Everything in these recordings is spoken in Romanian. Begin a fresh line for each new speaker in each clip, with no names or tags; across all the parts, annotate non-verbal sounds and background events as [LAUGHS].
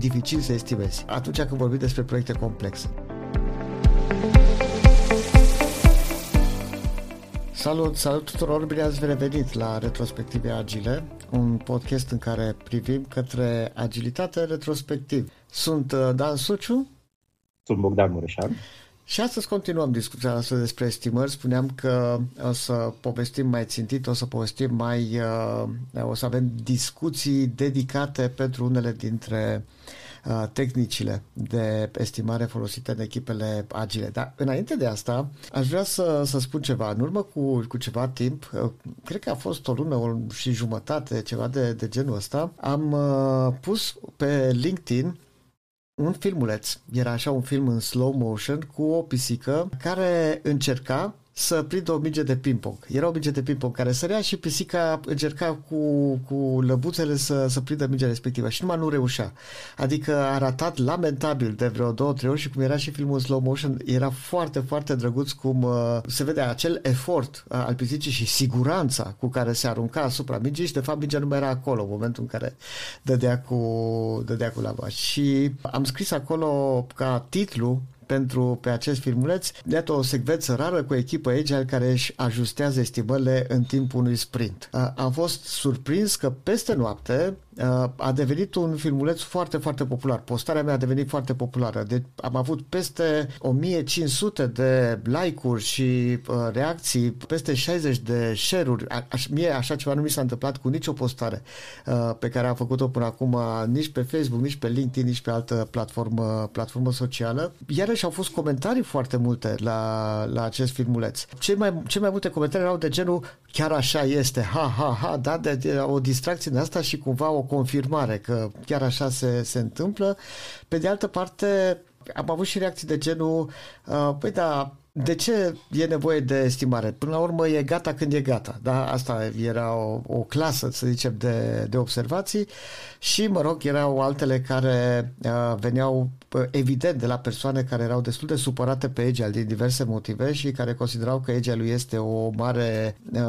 dificil să estimezi atunci când vorbim despre proiecte complexe. Salut, salut tuturor, bine ați revenit la Retrospective Agile, un podcast în care privim către agilitate retrospectiv. Sunt uh, Dan Suciu.
Sunt Bogdan Mureșan.
Și astăzi continuăm discuția noastră despre estimări. Spuneam că o să povestim mai țintit, o să povestim mai... Uh, o să avem discuții dedicate pentru unele dintre uh, tehnicile de estimare folosite în echipele agile. Dar înainte de asta, aș vrea să, să spun ceva. În urmă cu, cu ceva timp, uh, cred că a fost o lună și jumătate, ceva de, de genul ăsta, am pus pe LinkedIn un filmuleț. Era așa un film în slow motion cu o pisică care încerca să prindă o minge de ping-pong. Era o minge de ping-pong care sărea și pisica încerca cu, cu lăbuțele să, să prindă mingea respectivă și numai nu reușea. Adică a ratat lamentabil de vreo două, trei ori și cum era și filmul în slow motion, era foarte, foarte drăguț cum uh, se vede acel efort uh, al pisicii și siguranța cu care se arunca asupra mingii și de fapt mingea nu mai era acolo în momentul în care dădea cu, dădea cu lava. Și am scris acolo ca titlu pentru pe acest filmuleț, iată o secvență rară cu echipă Agile care își ajustează estimările în timpul unui sprint. Am fost surprins că peste noapte a devenit un filmuleț foarte, foarte popular. Postarea mea a devenit foarte populară. Deci am avut peste 1500 de like-uri și uh, reacții, peste 60 de share-uri. A, mie așa ceva nu mi s-a întâmplat cu nicio postare uh, pe care am făcut-o până acum, nici pe Facebook, nici pe LinkedIn, nici pe altă platformă, platformă socială. Iarăși au fost comentarii foarte multe la, la acest filmuleț. Cei mai, cei mai multe comentarii erau de genul chiar așa este, ha, ha, ha, da, de, de, o distracție de asta și cumva o confirmare că chiar așa se, se întâmplă. Pe de altă parte, am avut și reacții de genul, uh, păi da, de ce e nevoie de estimare? Până la urmă e gata când e gata. Da? Asta era o, o clasă, să zicem, de, de observații și, mă rog, erau altele care uh, veneau uh, evident de la persoane care erau destul de supărate pe Agile din diverse motive și care considerau că Agile este o mare, uh,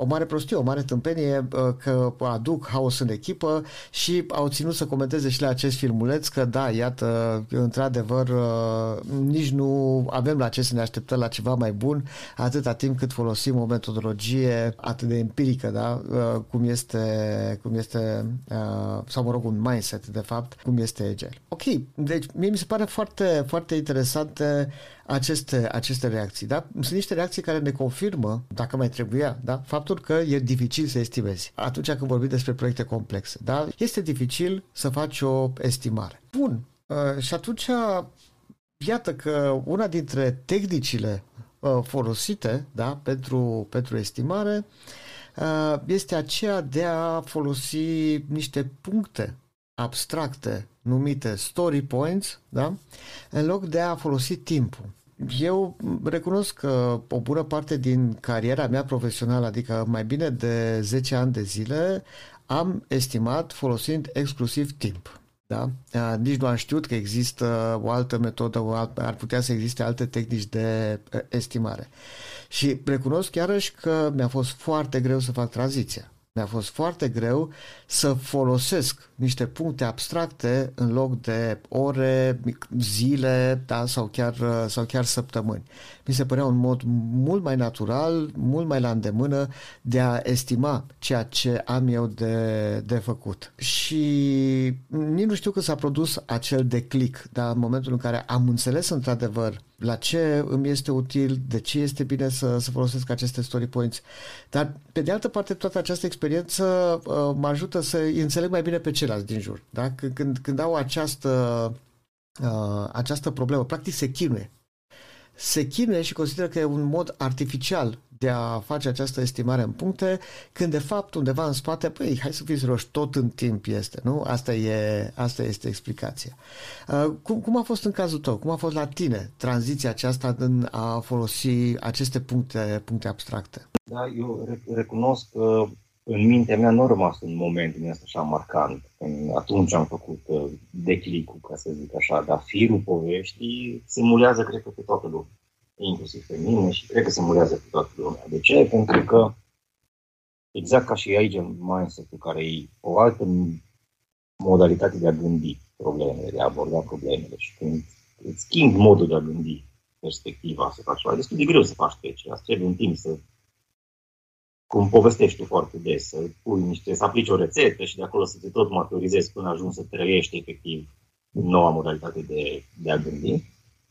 o mare prostie, o mare tâmpenie, uh, că aduc haos în echipă și au ținut să comenteze și la acest filmuleț că da, iată, într-adevăr, uh, nici nu avem la ce să ne așteptăm la ceva mai bun atâta timp cât folosim o metodologie atât de empirică, da? Uh, cum este, cum este uh, sau mă rog un mindset de fapt, cum este Agile. Ok, deci mie mi se pare foarte, foarte interesante aceste, aceste reacții. Da? Sunt niște reacții care ne confirmă, dacă mai trebuia, da? faptul că e dificil să estimezi. Atunci când vorbim despre proiecte complexe, da? este dificil să faci o estimare. Bun, uh, și atunci iată că una dintre tehnicile uh, folosite da, pentru, pentru estimare uh, este aceea de a folosi niște puncte abstracte numite story points, da? în loc de a folosi timpul. Eu recunosc că o bună parte din cariera mea profesională, adică mai bine de 10 ani de zile, am estimat folosind exclusiv timp. Da? Nici nu am știut că există o altă metodă, o alt, ar putea să existe alte tehnici de estimare. Și recunosc chiarăși că mi-a fost foarte greu să fac tranziția. Mi-a fost foarte greu să folosesc niște puncte abstracte în loc de ore, zile da, sau, chiar, sau chiar săptămâni. Mi se părea un mod mult mai natural, mult mai la îndemână de a estima ceea ce am eu de, de făcut. Și nici nu știu că s-a produs acel declic, dar în momentul în care am înțeles într-adevăr la ce îmi este util, de ce este bine să, să folosesc aceste story points. Dar, pe de altă parte, toată această experiență uh, mă ajută să înțeleg mai bine pe ceilalți din jur. Da? Când, când au această, uh, această problemă, practic se chinuie. Se chinuie și consideră că e un mod artificial de a face această estimare în puncte, când de fapt undeva în spate, păi, hai să fiți roși, tot în timp este, nu? Asta, e, asta este explicația. Uh, cum, cum a fost în cazul tău? Cum a fost la tine tranziția aceasta în a folosi aceste puncte, puncte abstracte?
Da, eu recunosc că în mintea mea nu a rămas un moment din asta așa marcant. Atunci am făcut uh, declicul, ca să zic așa, dar firul poveștii simulează, cred că, pe toată lumea inclusiv pe mine și cred că se murează pe toată lumea. De ce? Pentru că exact ca și aici în mindset-ul care e o altă modalitate de a gândi problemele, de a aborda problemele și când îți schimbi modul de a gândi perspectiva să faci ceva, destul de greu să faci trecerea, îți trebuie un timp să cum povestești tu foarte des, să pui niște, să aplici o rețetă și de acolo să te tot maturizezi până ajungi să trăiești efectiv noua modalitate de, de a gândi.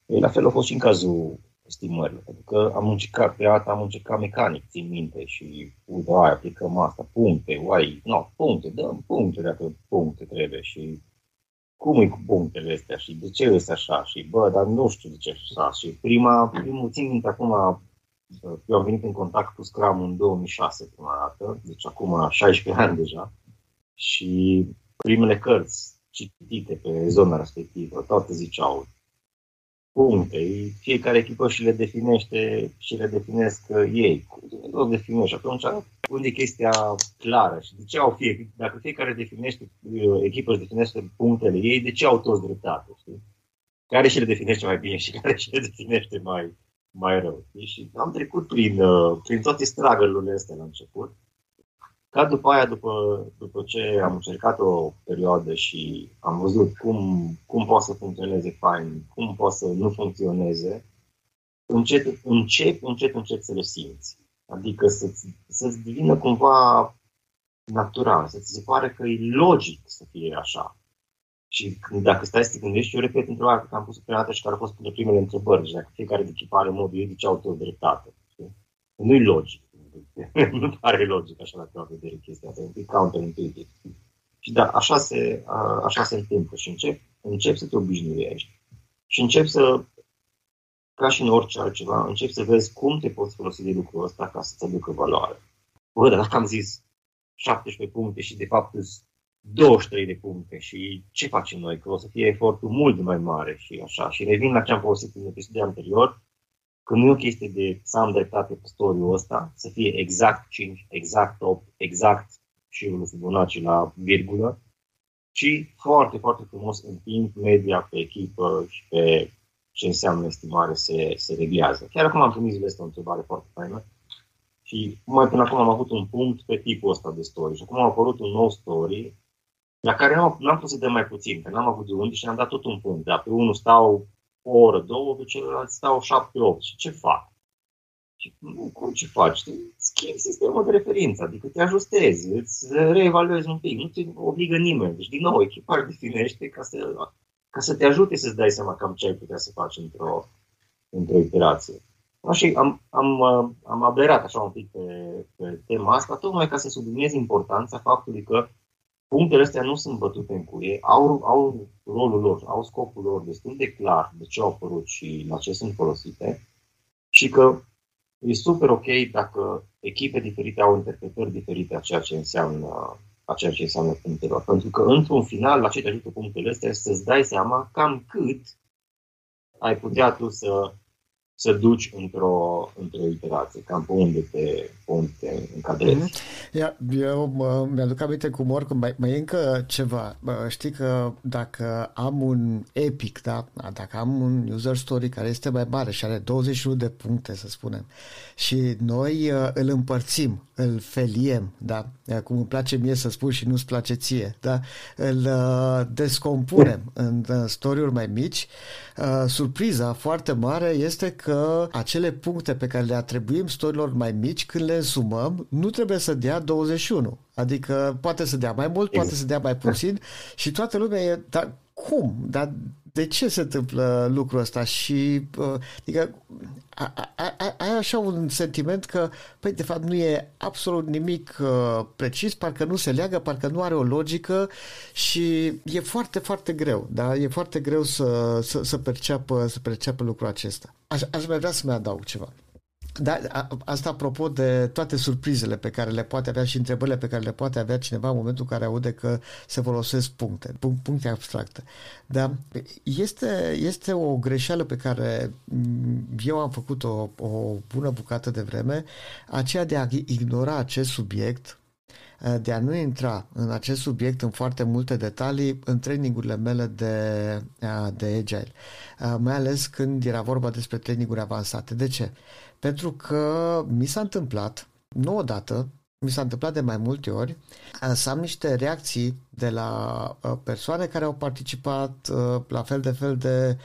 E, la fel a fost și în cazul estimărilor, pentru că am încercat, pe dată am încercat mecanic, țin minte și uite, ai, aplicăm asta, puncte, uai, nu, no, puncte, dăm puncte dacă puncte trebuie și cum e cu punctele astea și de ce este așa și bă, dar nu știu de ce așa și prima, primul, țin minte acum, eu am venit în contact cu Scrum în 2006 prima dată, deci acum 16 ani deja și primele cărți citite pe zona respectivă, toate ziceau puncte, fiecare echipă și le definește și le definesc ei. Cum le definești? Atunci, unde e chestia clară? Și de ce au fie, dacă fiecare definește, echipă își definește punctele ei, de ce au toți dreptate? Știi? Care și le definește mai bine și [LAUGHS] care și le definește mai, mai rău. Și am trecut prin, prin toate stragălurile astea la început. Ca după aia, după, după ce am încercat o perioadă și am văzut cum, cum poate să funcționeze fain, cum poate să nu funcționeze, încet, încep, încet, încet să le simți. Adică să-ți, să-ți devină cumva natural, să-ți se pare că e logic să fie așa. Și dacă stai să te gândești, eu repet întrebarea că am pus pe dată și care a fost pentru primele întrebări. Deci dacă fiecare de echipare modul ei, de ce au tot dreptate? Nu-i logic. [LAUGHS] nu pare logic așa la prima vedere chestia asta, e un pic counterintuitiv. Și da, așa se, a, așa se întâmplă și încep, încep să te obișnuiești și încep să, ca și în orice altceva, încep să vezi cum te poți folosi de lucrul ăsta ca să-ți aducă valoare. Bă, dar dacă am zis 17 puncte și de fapt 23 de puncte și ce facem noi? Că o să fie efortul mult mai mare și așa. Și revin la ce am povestit în episodul anterior, că nu e o chestie de să am dreptate pe storiul ăsta, să fie exact 5, exact 8, exact și unul Fibonacci la virgulă, ci foarte, foarte frumos în timp media pe echipă și pe ce înseamnă estimare se, se reglează. Chiar acum am primit zilele astea o întrebare foarte faină și mai până acum am avut un punct pe tipul ăsta de story și acum a apărut un nou story la care n-am, n-am putut să dăm mai puțin, că n-am avut de unde și am dat tot un punct. Dar pe unul stau o oră, două, pe celălalt stau șapte, opt. Și ce fac? Și nu, cum ce faci? Te schimbi sistemul de referință, adică te ajustezi, îți reevaluezi un pic, nu te obligă nimeni. Deci, din nou, echiparea definește ca să, ca să te ajute să-ți dai seama cam ce ai putea să faci într-o, într-o iterație. Așa, am, am, am aberat așa un pic pe, pe tema asta, tocmai ca să subliniez importanța faptului că punctele astea nu sunt bătute în cuie, au, au rolul lor, au scopul lor destul de clar de ce au apărut și la ce sunt folosite și că e super ok dacă echipe diferite au interpretări diferite a ceea ce înseamnă a ceea ce înseamnă punctele Pentru că, într-un final, la ce te ajută punctele astea, să-ți dai seama cam cât ai putea tu să să duci într-o, într-o iterație, cam pe unde te, pe unde te încadrezi. Mm-hmm.
Eu mă, mi-aduc aminte cu mor că mai, mai e încă ceva. Știi că dacă am un epic, da? dacă am un user story care este mai mare și are 21 de puncte, să spunem, și noi uh, îl împărțim, îl feliem, da? cum îmi place mie să spun și nu-ți place ție, da? îl uh, descompunem în story-uri mai mici, uh, surpriza foarte mare este că că acele puncte pe care le atribuim storilor mai mici, când le însumăm, nu trebuie să dea 21. Adică poate să dea mai mult, exact. poate să dea mai puțin [LAUGHS] și toată lumea e, dar cum? Dar de ce se întâmplă lucrul ăsta? Și uh, adică ai așa un sentiment că, păi, de fapt, nu e absolut nimic uh, precis, parcă nu se leagă, parcă nu are o logică și e foarte, foarte greu, da? E foarte greu să, să, să, perceapă, să perceapă lucrul acesta. Aș, aș mai vrea să mai adaug ceva. Da, asta apropo de toate surprizele pe care le poate avea și întrebările pe care le poate avea cineva în momentul în care aude că se folosesc puncte, puncte abstracte. Dar este, este o greșeală pe care eu am făcut-o o bună bucată de vreme, aceea de a ignora acest subiect de a nu intra în acest subiect în foarte multe detalii în trainingurile mele de, de agile, mai ales când era vorba despre traininguri avansate. De ce? Pentru că mi s-a întâmplat, nu odată, mi s-a întâmplat de mai multe ori să am niște reacții de la persoane care au participat la fel de fel de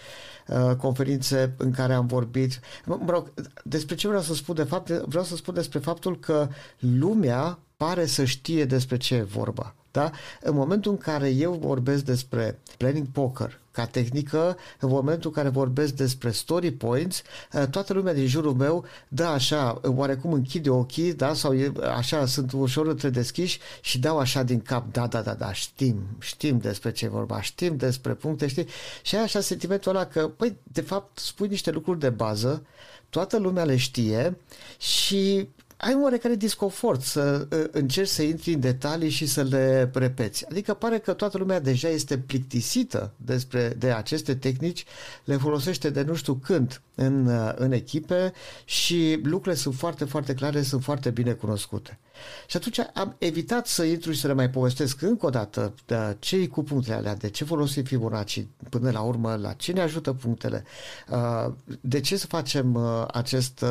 conferințe în care am vorbit. Mă rog, despre ce vreau să spun de fapt? Vreau să spun despre faptul că lumea pare să știe despre ce e vorba. Da? În momentul în care eu vorbesc despre planning poker ca tehnică, în momentul în care vorbesc despre story points, eh, toată lumea din jurul meu, da, așa, oarecum închide ochii, da, sau e, așa, sunt ușor între deschiși și dau așa din cap, da, da, da, da, știm, știm despre ce vorba, știm despre puncte, știi? Și ai așa sentimentul ăla că, păi, de fapt, spui niște lucruri de bază, toată lumea le știe și ai un oarecare disconfort să uh, încerci să intri în detalii și să le repeți. Adică pare că toată lumea deja este plictisită despre, de aceste tehnici, le folosește de nu știu când în, uh, în echipe și lucrurile sunt foarte, foarte clare, sunt foarte bine cunoscute. Și atunci am evitat să intru și să le mai povestesc încă o dată de ce cu punctele alea, de ce folosim Fibonacci până la urmă, la ce ne ajută punctele, uh, de ce să facem uh, acest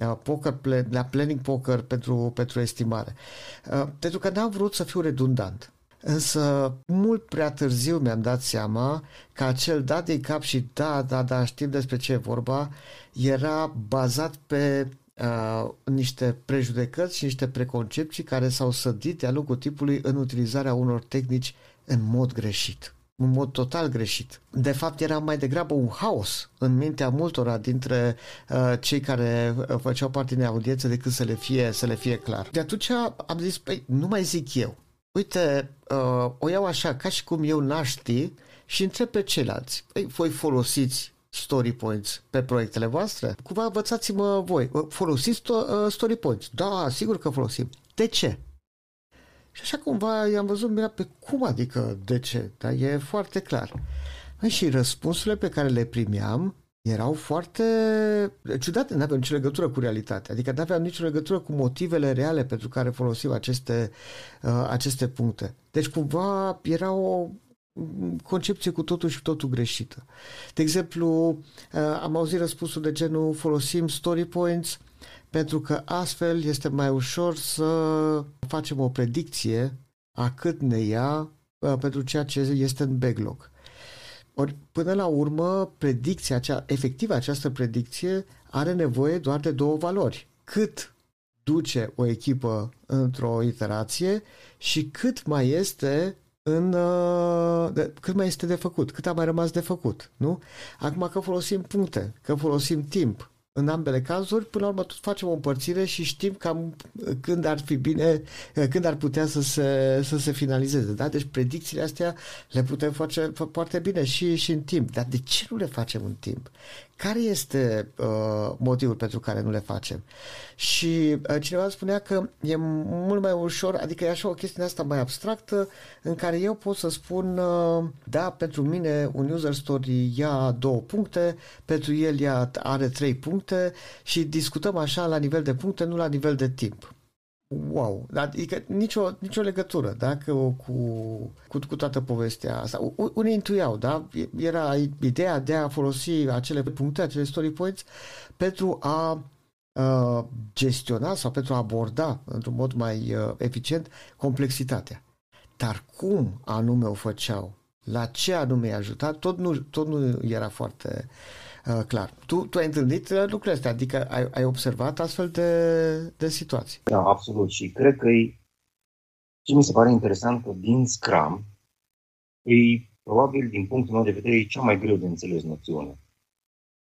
uh, poker, la planning poker pentru, pentru estimare. Pentru că n-am vrut să fiu redundant. Însă, mult prea târziu mi-am dat seama că acel dat de cap și da, da, da, știm despre ce e vorba, era bazat pe uh, niște prejudecăți și niște preconcepții care s-au sădit de-a lungul timpului în utilizarea unor tehnici în mod greșit în mod total greșit. De fapt, era mai degrabă un haos în mintea multora dintre uh, cei care uh, făceau parte din audiență decât să le fie, să le fie clar. De atunci am zis, păi, nu mai zic eu. Uite, uh, o iau așa, ca și cum eu n-aș ști și întreb pe ceilalți. Păi, voi folosiți story points pe proiectele voastre? Cumva învățați-mă voi. Folosiți to- uh, story points? Da, sigur că folosim. De ce? Și așa cumva i-am văzut, mira pe cum adică de ce? Dar e foarte clar. Și răspunsurile pe care le primeam erau foarte ciudate, nu aveau nicio legătură cu realitatea, adică nu aveau nicio legătură cu motivele reale pentru care folosim aceste, uh, aceste puncte. Deci cumva era o concepție cu totul și totul greșită. De exemplu, uh, am auzit răspunsul de genul folosim story points pentru că astfel este mai ușor să facem o predicție a cât ne ia uh, pentru ceea ce este în backlog. Ori, până la urmă, predicția, acea, efectiv această predicție are nevoie doar de două valori. Cât duce o echipă într-o iterație și cât mai este în uh, de, cât mai este de făcut, cât a mai rămas de făcut, nu? Acum că folosim puncte, că folosim timp, în ambele cazuri, până la urmă tot facem o împărțire și știm cam când ar fi bine, când ar putea să se, să se finalizeze. Da? Deci predicțiile astea le putem face foarte bine și, și în timp. Dar de ce nu le facem în timp? Care este uh, motivul pentru care nu le facem? Și uh, cineva spunea că e mult mai ușor, adică e așa o chestie asta mai abstractă, în care eu pot să spun, uh, da, pentru mine un user story ia două puncte, pentru el ia, are trei puncte și discutăm așa la nivel de puncte, nu la nivel de timp wow, adică nicio, nicio legătură da? Că, cu, cu, cu toată povestea asta. Unii intuiau, da? Era ideea de a folosi acele puncte, acele story points pentru a uh, gestiona sau pentru a aborda într-un mod mai uh, eficient complexitatea. Dar cum anume o făceau, la ce anume i-a ajutat, tot nu, tot nu era foarte uh, clar. Tu, tu ai întâlnit uh, lucrurile astea, adică ai, ai observat astfel de, de situații.
Da, absolut. Și cred că e, ce mi se pare interesant că din Scrum e probabil, din punctul meu de vedere, e cea mai greu de înțeles noțiune.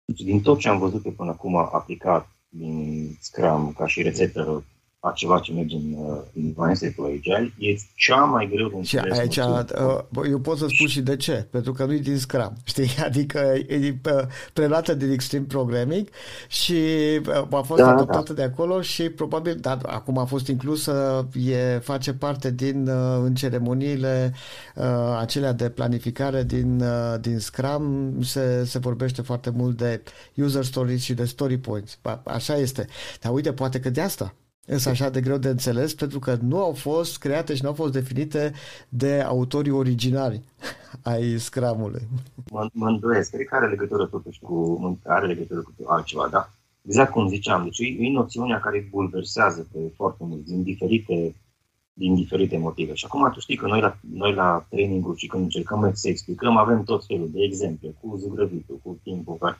Deci, din tot ce am văzut pe până acum aplicat din Scrum ca și rețetă a ceva ce merge în, uh, în Mindset Agile, e cea mai greu de înțeles.
Și aici, uh, eu pot să spun și de ce, pentru că nu e din Scrum, [LAUGHS] știi? Adică e preluată din Extreme Programming și uh, a fost da, adoptată da. de acolo și probabil, dar acum a fost inclusă, e, face parte din în ceremoniile acelea de planificare din, din Scrum, se, se vorbește foarte mult de user stories și de story points. Așa este. Dar uite, poate că de asta Însă așa de greu de înțeles pentru că nu au fost create și nu au fost definite de autorii originali [LAUGHS] ai Scrum-ului.
Mă, mă îndoiesc. Cred că are legătură totuși cu, are legătură cu altceva, da? exact cum ziceam, deci e, e noțiunea care bulversează pe foarte mult, din diferite, din diferite motive. Și acum tu știi că noi la, noi la training și când încercăm să explicăm, avem tot felul de exemple, cu zugrăvitul, cu timpul care,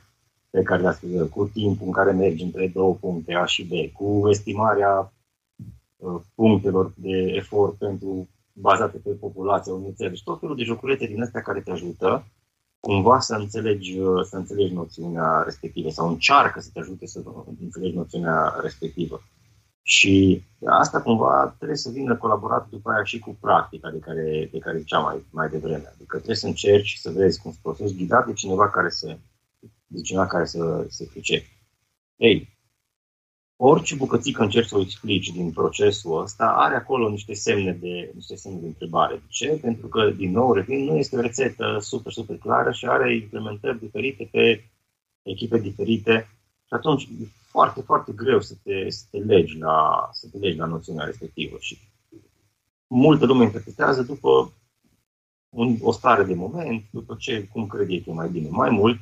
pe care le spus, cu timpul în care mergi între două puncte A și B, cu estimarea uh, punctelor de efort pentru bazate pe populația unui țări. Deci tot felul de joculețe din astea care te ajută cumva să înțelegi, să înțelegi noțiunea respectivă sau încearcă să te ajute să înțelegi noțiunea respectivă. Și asta cumva trebuie să vină colaborat după aia și cu practica de care, de care ziceam mai, mai devreme. Adică trebuie să încerci să vezi cum să procesi ghidat de cineva care să, de cineva care să se pricepe. Ei, orice bucățică încerci să o explici din procesul ăsta are acolo niște semne de, niște semne de întrebare. De ce? Pentru că, din nou, revin, nu este o rețetă super, super clară și are implementări diferite pe echipe diferite și atunci e foarte, foarte greu să te, să te, legi, la, să te legi la noțiunea respectivă și multă lume interpretează după un, o stare de moment, după ce, cum crede că e mai bine. Mai mult,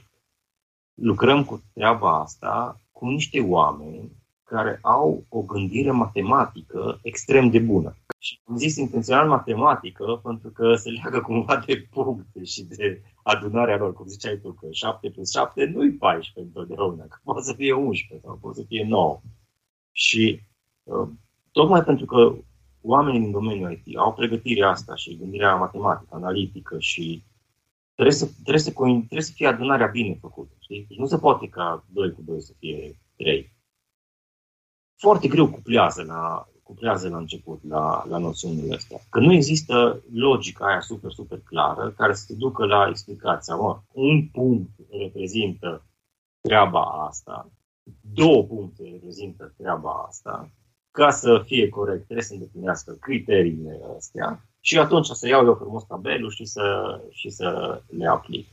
lucrăm cu treaba asta cu niște oameni care au o gândire matematică extrem de bună. Și am zis intențional matematică pentru că se leagă cumva de puncte și de adunarea lor, cum ziceai tu, că 7 plus 7 nu-i 14 întotdeauna, că poate să fie 11 sau poate să fie 9. Și uh, tocmai pentru că oamenii din domeniul IT au pregătirea asta și gândirea matematică, analitică și trebuie să, trebuie să, trebuie să fie adunarea bine făcută. Știi? Deci nu se poate ca 2 cu 2 să fie 3 foarte greu cuplează la, cuplează la început la, la noțiunile astea. Că nu există logica aia super, super clară care să te ducă la explicația. Mă, un punct reprezintă treaba asta, două puncte reprezintă treaba asta, ca să fie corect, trebuie să îndeplinească criteriile astea și atunci să iau eu frumos tabelul și să, și să le aplic.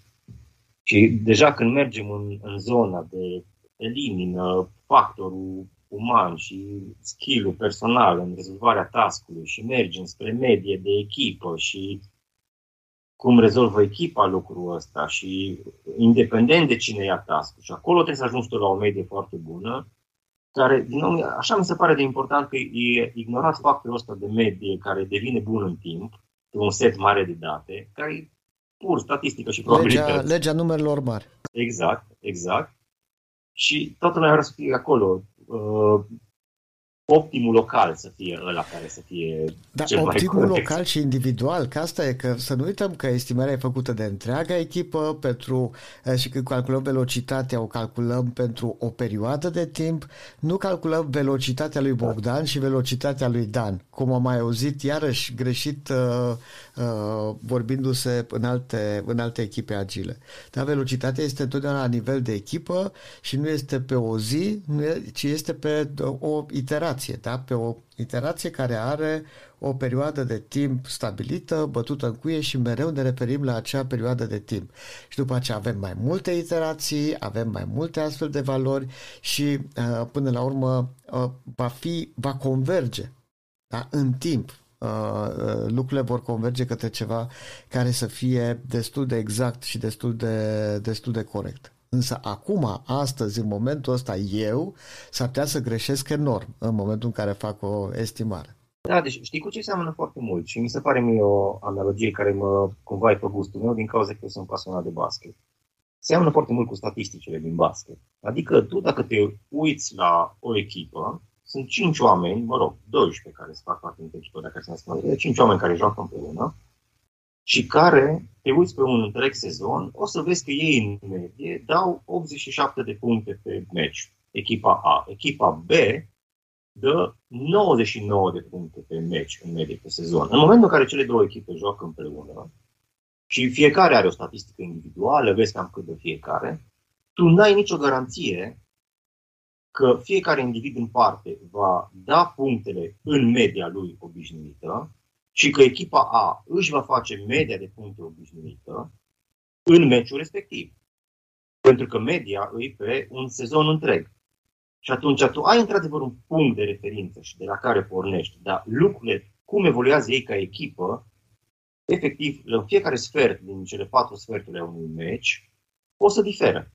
Și deja când mergem în, în zona de elimină factorul uman și skill personal în rezolvarea taskului și mergem spre medie de echipă și cum rezolvă echipa lucrul ăsta și independent de cine ia task Și acolo trebuie să ajungi tu la o medie foarte bună, care, din nou, așa mi se pare de important că e ignorat factorul ăsta de medie care devine bun în timp, un set mare de date, care e pur statistică și probabilități.
Legea, legea numerelor mari.
Exact, exact. Și toată lumea vrea să fie acolo uh, optimul local să fie ăla care să fie
da,
cel
optimul
mai corect.
local și individual, că asta e că să nu uităm că estimarea e făcută de întreaga echipă pentru eh, și când calculăm velocitatea o calculăm pentru o perioadă de timp, nu calculăm velocitatea lui Bogdan și velocitatea lui Dan, cum am mai auzit iarăși greșit uh, uh, vorbindu-se în alte, în alte echipe agile. Dar velocitatea este întotdeauna la nivel de echipă și nu este pe o zi, ci este pe o iterație iterație, da? pe o iterație care are o perioadă de timp stabilită, bătută în cuie și mereu ne referim la acea perioadă de timp. Și după aceea avem mai multe iterații, avem mai multe astfel de valori și uh, până la urmă uh, va fi, va converge da? în timp. Uh, lucrurile vor converge către ceva care să fie destul de exact și destul de, destul de corect. Însă acum, astăzi, în momentul ăsta, eu s-ar putea să greșesc enorm în momentul în care fac o estimare.
Da, deci știi cu ce seamănă foarte mult și mi se pare mie o analogie care mă cumva e pe gustul meu din cauza că eu sunt pasionat de basket. Seamănă foarte mult cu statisticile din basket. Adică tu dacă te uiți la o echipă, sunt 5 oameni, mă rog, 12 care se fac parte din echipă, dacă se spune, 5 oameni care joacă împreună și care, te uiți pe un întreg sezon, o să vezi că ei în medie dau 87 de puncte pe meci, echipa A. Echipa B dă 99 de puncte pe meci în medie pe sezon. În momentul în care cele două echipe joacă împreună și fiecare are o statistică individuală, vezi cam cât de fiecare, tu n-ai nicio garanție că fiecare individ în parte va da punctele în media lui obișnuită și că echipa A își va face media de puncte obișnuită în meciul respectiv. Pentru că media îi pe un sezon întreg. Și atunci tu ai într-adevăr un punct de referință și de la care pornești, dar lucrurile, cum evoluează ei ca echipă, efectiv, la fiecare sfert din cele patru sferturi a unui meci, o să diferă.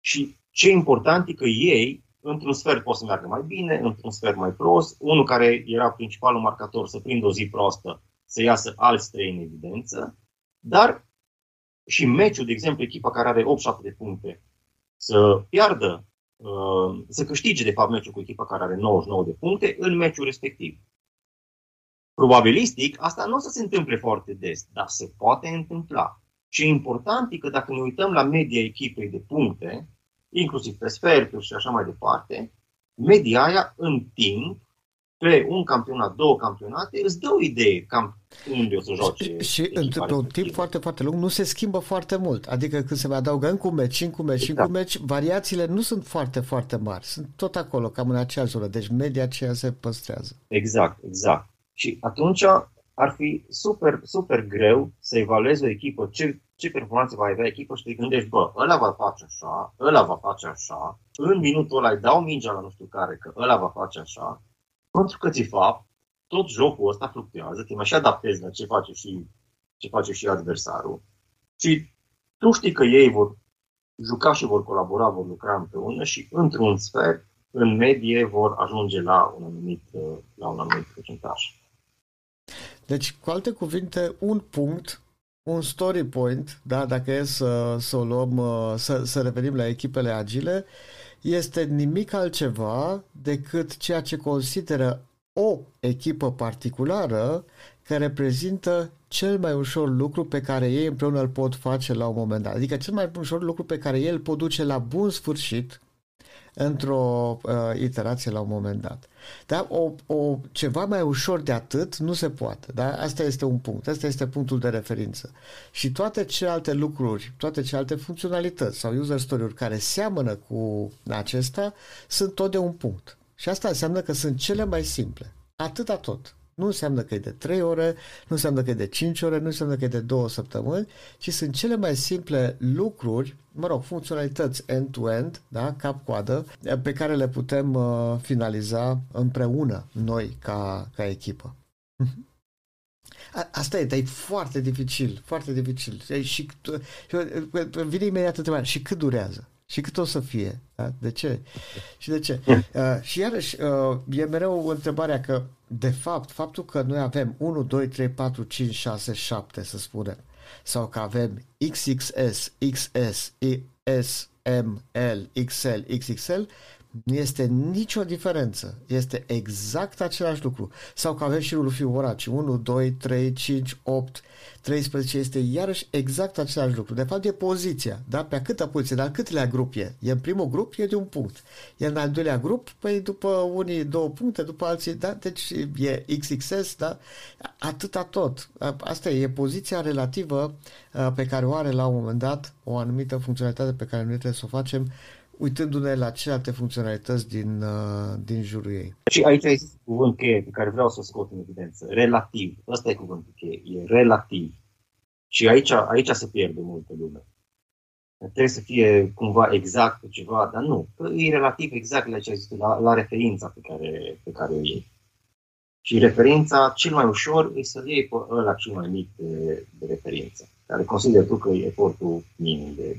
Și Ce important e că ei, într-un sfert pot să meargă mai bine, într-un sfert mai prost. Unul care era principalul marcator să prindă o zi proastă, să iasă alți trei în evidență. Dar și meciul, de exemplu, echipa care are 8-7 de puncte, să piardă, uh, să câștige, de fapt, meciul cu echipa care are 99 de puncte în meciul respectiv. Probabilistic, asta nu o să se întâmple foarte des, dar se poate întâmpla. Ce e important e că dacă ne uităm la media echipei de puncte, inclusiv pe sferturi și așa mai departe, media aia în timp, pe un campionat, două campionate, îți dă o idee cam unde o să joace.
Și, și pe un timp foarte, foarte lung nu se schimbă foarte mult. Adică când se mai adaugă încă un meci, încă un meci, exact. încă un meci, variațiile nu sunt foarte, foarte mari. Sunt tot acolo, cam în aceeași zonă. Deci media aceea se păstrează.
Exact, exact. Și atunci ar fi super, super greu să evaluezi o echipă, ce, ce performanțe va avea echipa și te gândești, bă, ăla va face așa, ăla va face așa, în minutul ăla îi dau mingea la nu știu care, că ăla va face așa, pentru că, de fapt, tot jocul ăsta fluctuează, te mai și adaptezi la ce face și, ce face și adversarul și tu știi că ei vor juca și vor colabora, vor lucra împreună și într-un sfert, în medie, vor ajunge la un anumit, la un anumit procentaj.
Deci, cu alte cuvinte, un punct, un story point, da, dacă e să, să o luăm, uh, să, să revenim la echipele agile, este nimic altceva decât ceea ce consideră o echipă particulară care reprezintă cel mai ușor lucru pe care ei împreună îl pot face la un moment dat. Adică cel mai ușor lucru pe care ei îl pot duce la bun sfârșit într-o uh, iterație la un moment dat. Da? O, o, ceva mai ușor de atât nu se poate. Da? Asta este un punct. Asta este punctul de referință. Și toate celelalte lucruri, toate celelalte funcționalități sau user story-uri care seamănă cu acesta sunt tot de un punct. Și asta înseamnă că sunt cele mai simple. Atâta tot. Nu înseamnă că e de 3 ore, nu înseamnă că e de 5 ore, nu înseamnă că e de 2 săptămâni, ci sunt cele mai simple lucruri, mă rog, funcționalități end-to-end, da, cap-coadă, pe care le putem uh, finaliza împreună noi ca, ca echipă. Asta e, dar e foarte dificil, foarte dificil. Și, și vine imediat întrebarea, și cât durează? Și cât o să fie? Da? De ce? Și de ce? Uh, și iarăși, uh, e mereu întrebarea că, de fapt, faptul că noi avem 1, 2, 3, 4, 5, 6, 7, să spunem, sau că avem XXS, XS, S, M, L, XL, XXL, nu este nicio diferență. Este exact același lucru. Sau că avem și rulul Fibonacci. 1, 2, 3, 5, 8, 13 este iarăși exact același lucru. De fapt e poziția. Da? Pe câtă poziție, dar câtelea grup e? E în primul grup, e de un punct. E în al doilea grup, păi după unii două puncte, după alții, da? Deci e XXS, da? Atâta tot. Asta e, e poziția relativă pe care o are la un moment dat o anumită funcționalitate pe care noi trebuie să o facem uitându-ne la celelalte funcționalități din, uh, din jurul ei.
Și aici este cuvânt cheie pe care vreau să scot în evidență. Relativ. Ăsta e cuvântul cheie. E relativ. Și aici, aici se pierde multă lume. Trebuie să fie cumva exact pe ceva, dar nu. E relativ exact la ce ai zis, la, la referința pe care, pe care o iei. Și referința, cel mai ușor, e să iei pe ăla cel mai mic de, de referință, care consider tu că e efortul minim de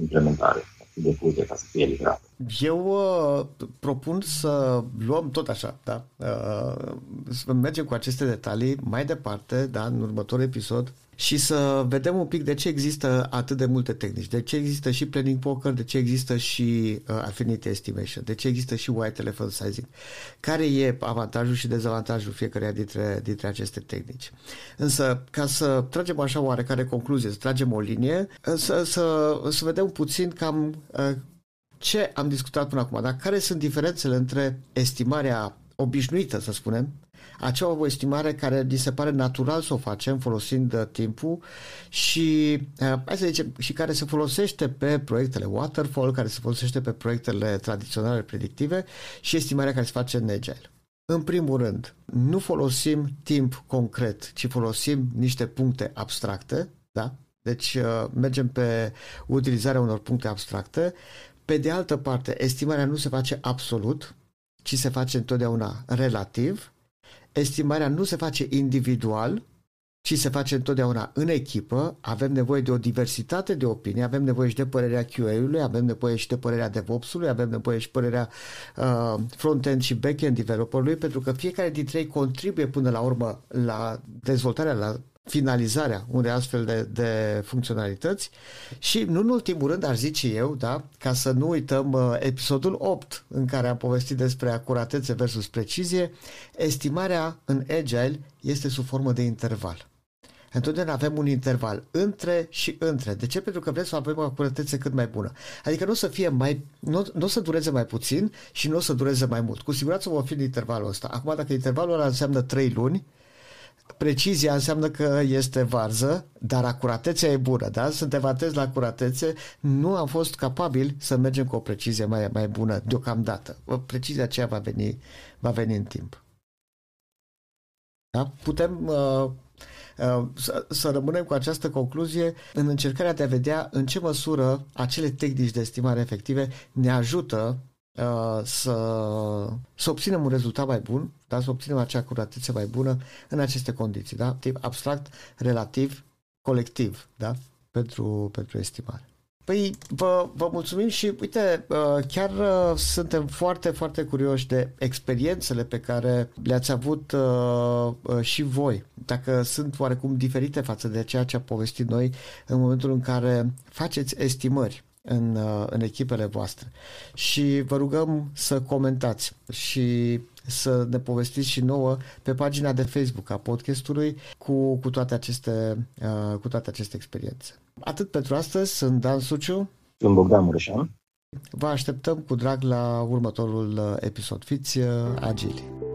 implementare depuse ca să fie livrat.
Eu uh, propun să luăm tot așa, da? Uh, să mergem cu aceste detalii mai departe, da, în următorul episod și să vedem un pic de ce există atât de multe tehnici, de ce există și planning poker, de ce există și uh, affinity estimation, de ce există și white elephant sizing, care e avantajul și dezavantajul fiecăreia dintre, dintre aceste tehnici. Însă, ca să tragem așa oarecare concluzie, să tragem o linie, uh, să, să, să vedem puțin cam uh, ce am discutat până acum, dar care sunt diferențele între estimarea obișnuită, să spunem, acea o estimare care ni se pare natural să o facem folosind uh, timpul și, uh, hai să zicem, și care se folosește pe proiectele waterfall, care se folosește pe proiectele tradiționale predictive și estimarea care se face în Agile. În primul rând, nu folosim timp concret, ci folosim niște puncte abstracte, da? Deci uh, mergem pe utilizarea unor puncte abstracte. Pe de altă parte, estimarea nu se face absolut, ci se face întotdeauna relativ estimarea nu se face individual, ci se face întotdeauna în echipă, avem nevoie de o diversitate de opinii, avem nevoie și de părerea QA-ului, avem nevoie și de părerea DevOps-ului, avem nevoie și părerea uh, front-end și back-end developerului, pentru că fiecare dintre ei contribuie până la urmă la dezvoltarea, la finalizarea unei astfel de, de funcționalități și, nu în ultimul rând, aș zice eu, da, ca să nu uităm uh, episodul 8 în care am povestit despre acuratețe versus precizie, estimarea în Agile este sub formă de interval. Întotdeauna avem un interval între și între. De ce? Pentru că vrem să avem o acuratețe cât mai bună. Adică nu o să fie mai, nu, nu o să dureze mai puțin și nu o să dureze mai mult. Cu siguranță vom fi în intervalul ăsta. Acum, dacă intervalul ăla înseamnă 3 luni, precizia înseamnă că este varză, dar acuratețea e bună, da? Suntem atenți la acuratețe, nu am fost capabili să mergem cu o precizie mai, mai bună deocamdată. O precizie aceea va veni, va veni în timp. Da? Putem uh, uh, să, să rămânem cu această concluzie în încercarea de a vedea în ce măsură acele tehnici de estimare efective ne ajută Uh, să, să obținem un rezultat mai bun, da? să obținem acea curatețe mai bună în aceste condiții, da? tip abstract, relativ, colectiv, da? pentru, pentru estimare. Păi vă, vă mulțumim și uite, uh, chiar uh, suntem foarte, foarte curioși de experiențele pe care le-ați avut și voi, dacă sunt oarecum diferite față de ceea ce am povestit noi în momentul în care faceți estimări în, uh, în echipele voastre. Și vă rugăm să comentați și să ne povestiți și nouă pe pagina de Facebook a podcastului cu, cu, toate, aceste, uh, cu toate aceste experiențe. Atât pentru astăzi, sunt Dan Suciu.
Sunt Bogdan Mureșan.
Vă așteptăm cu drag la următorul uh, episod. Fiți agili!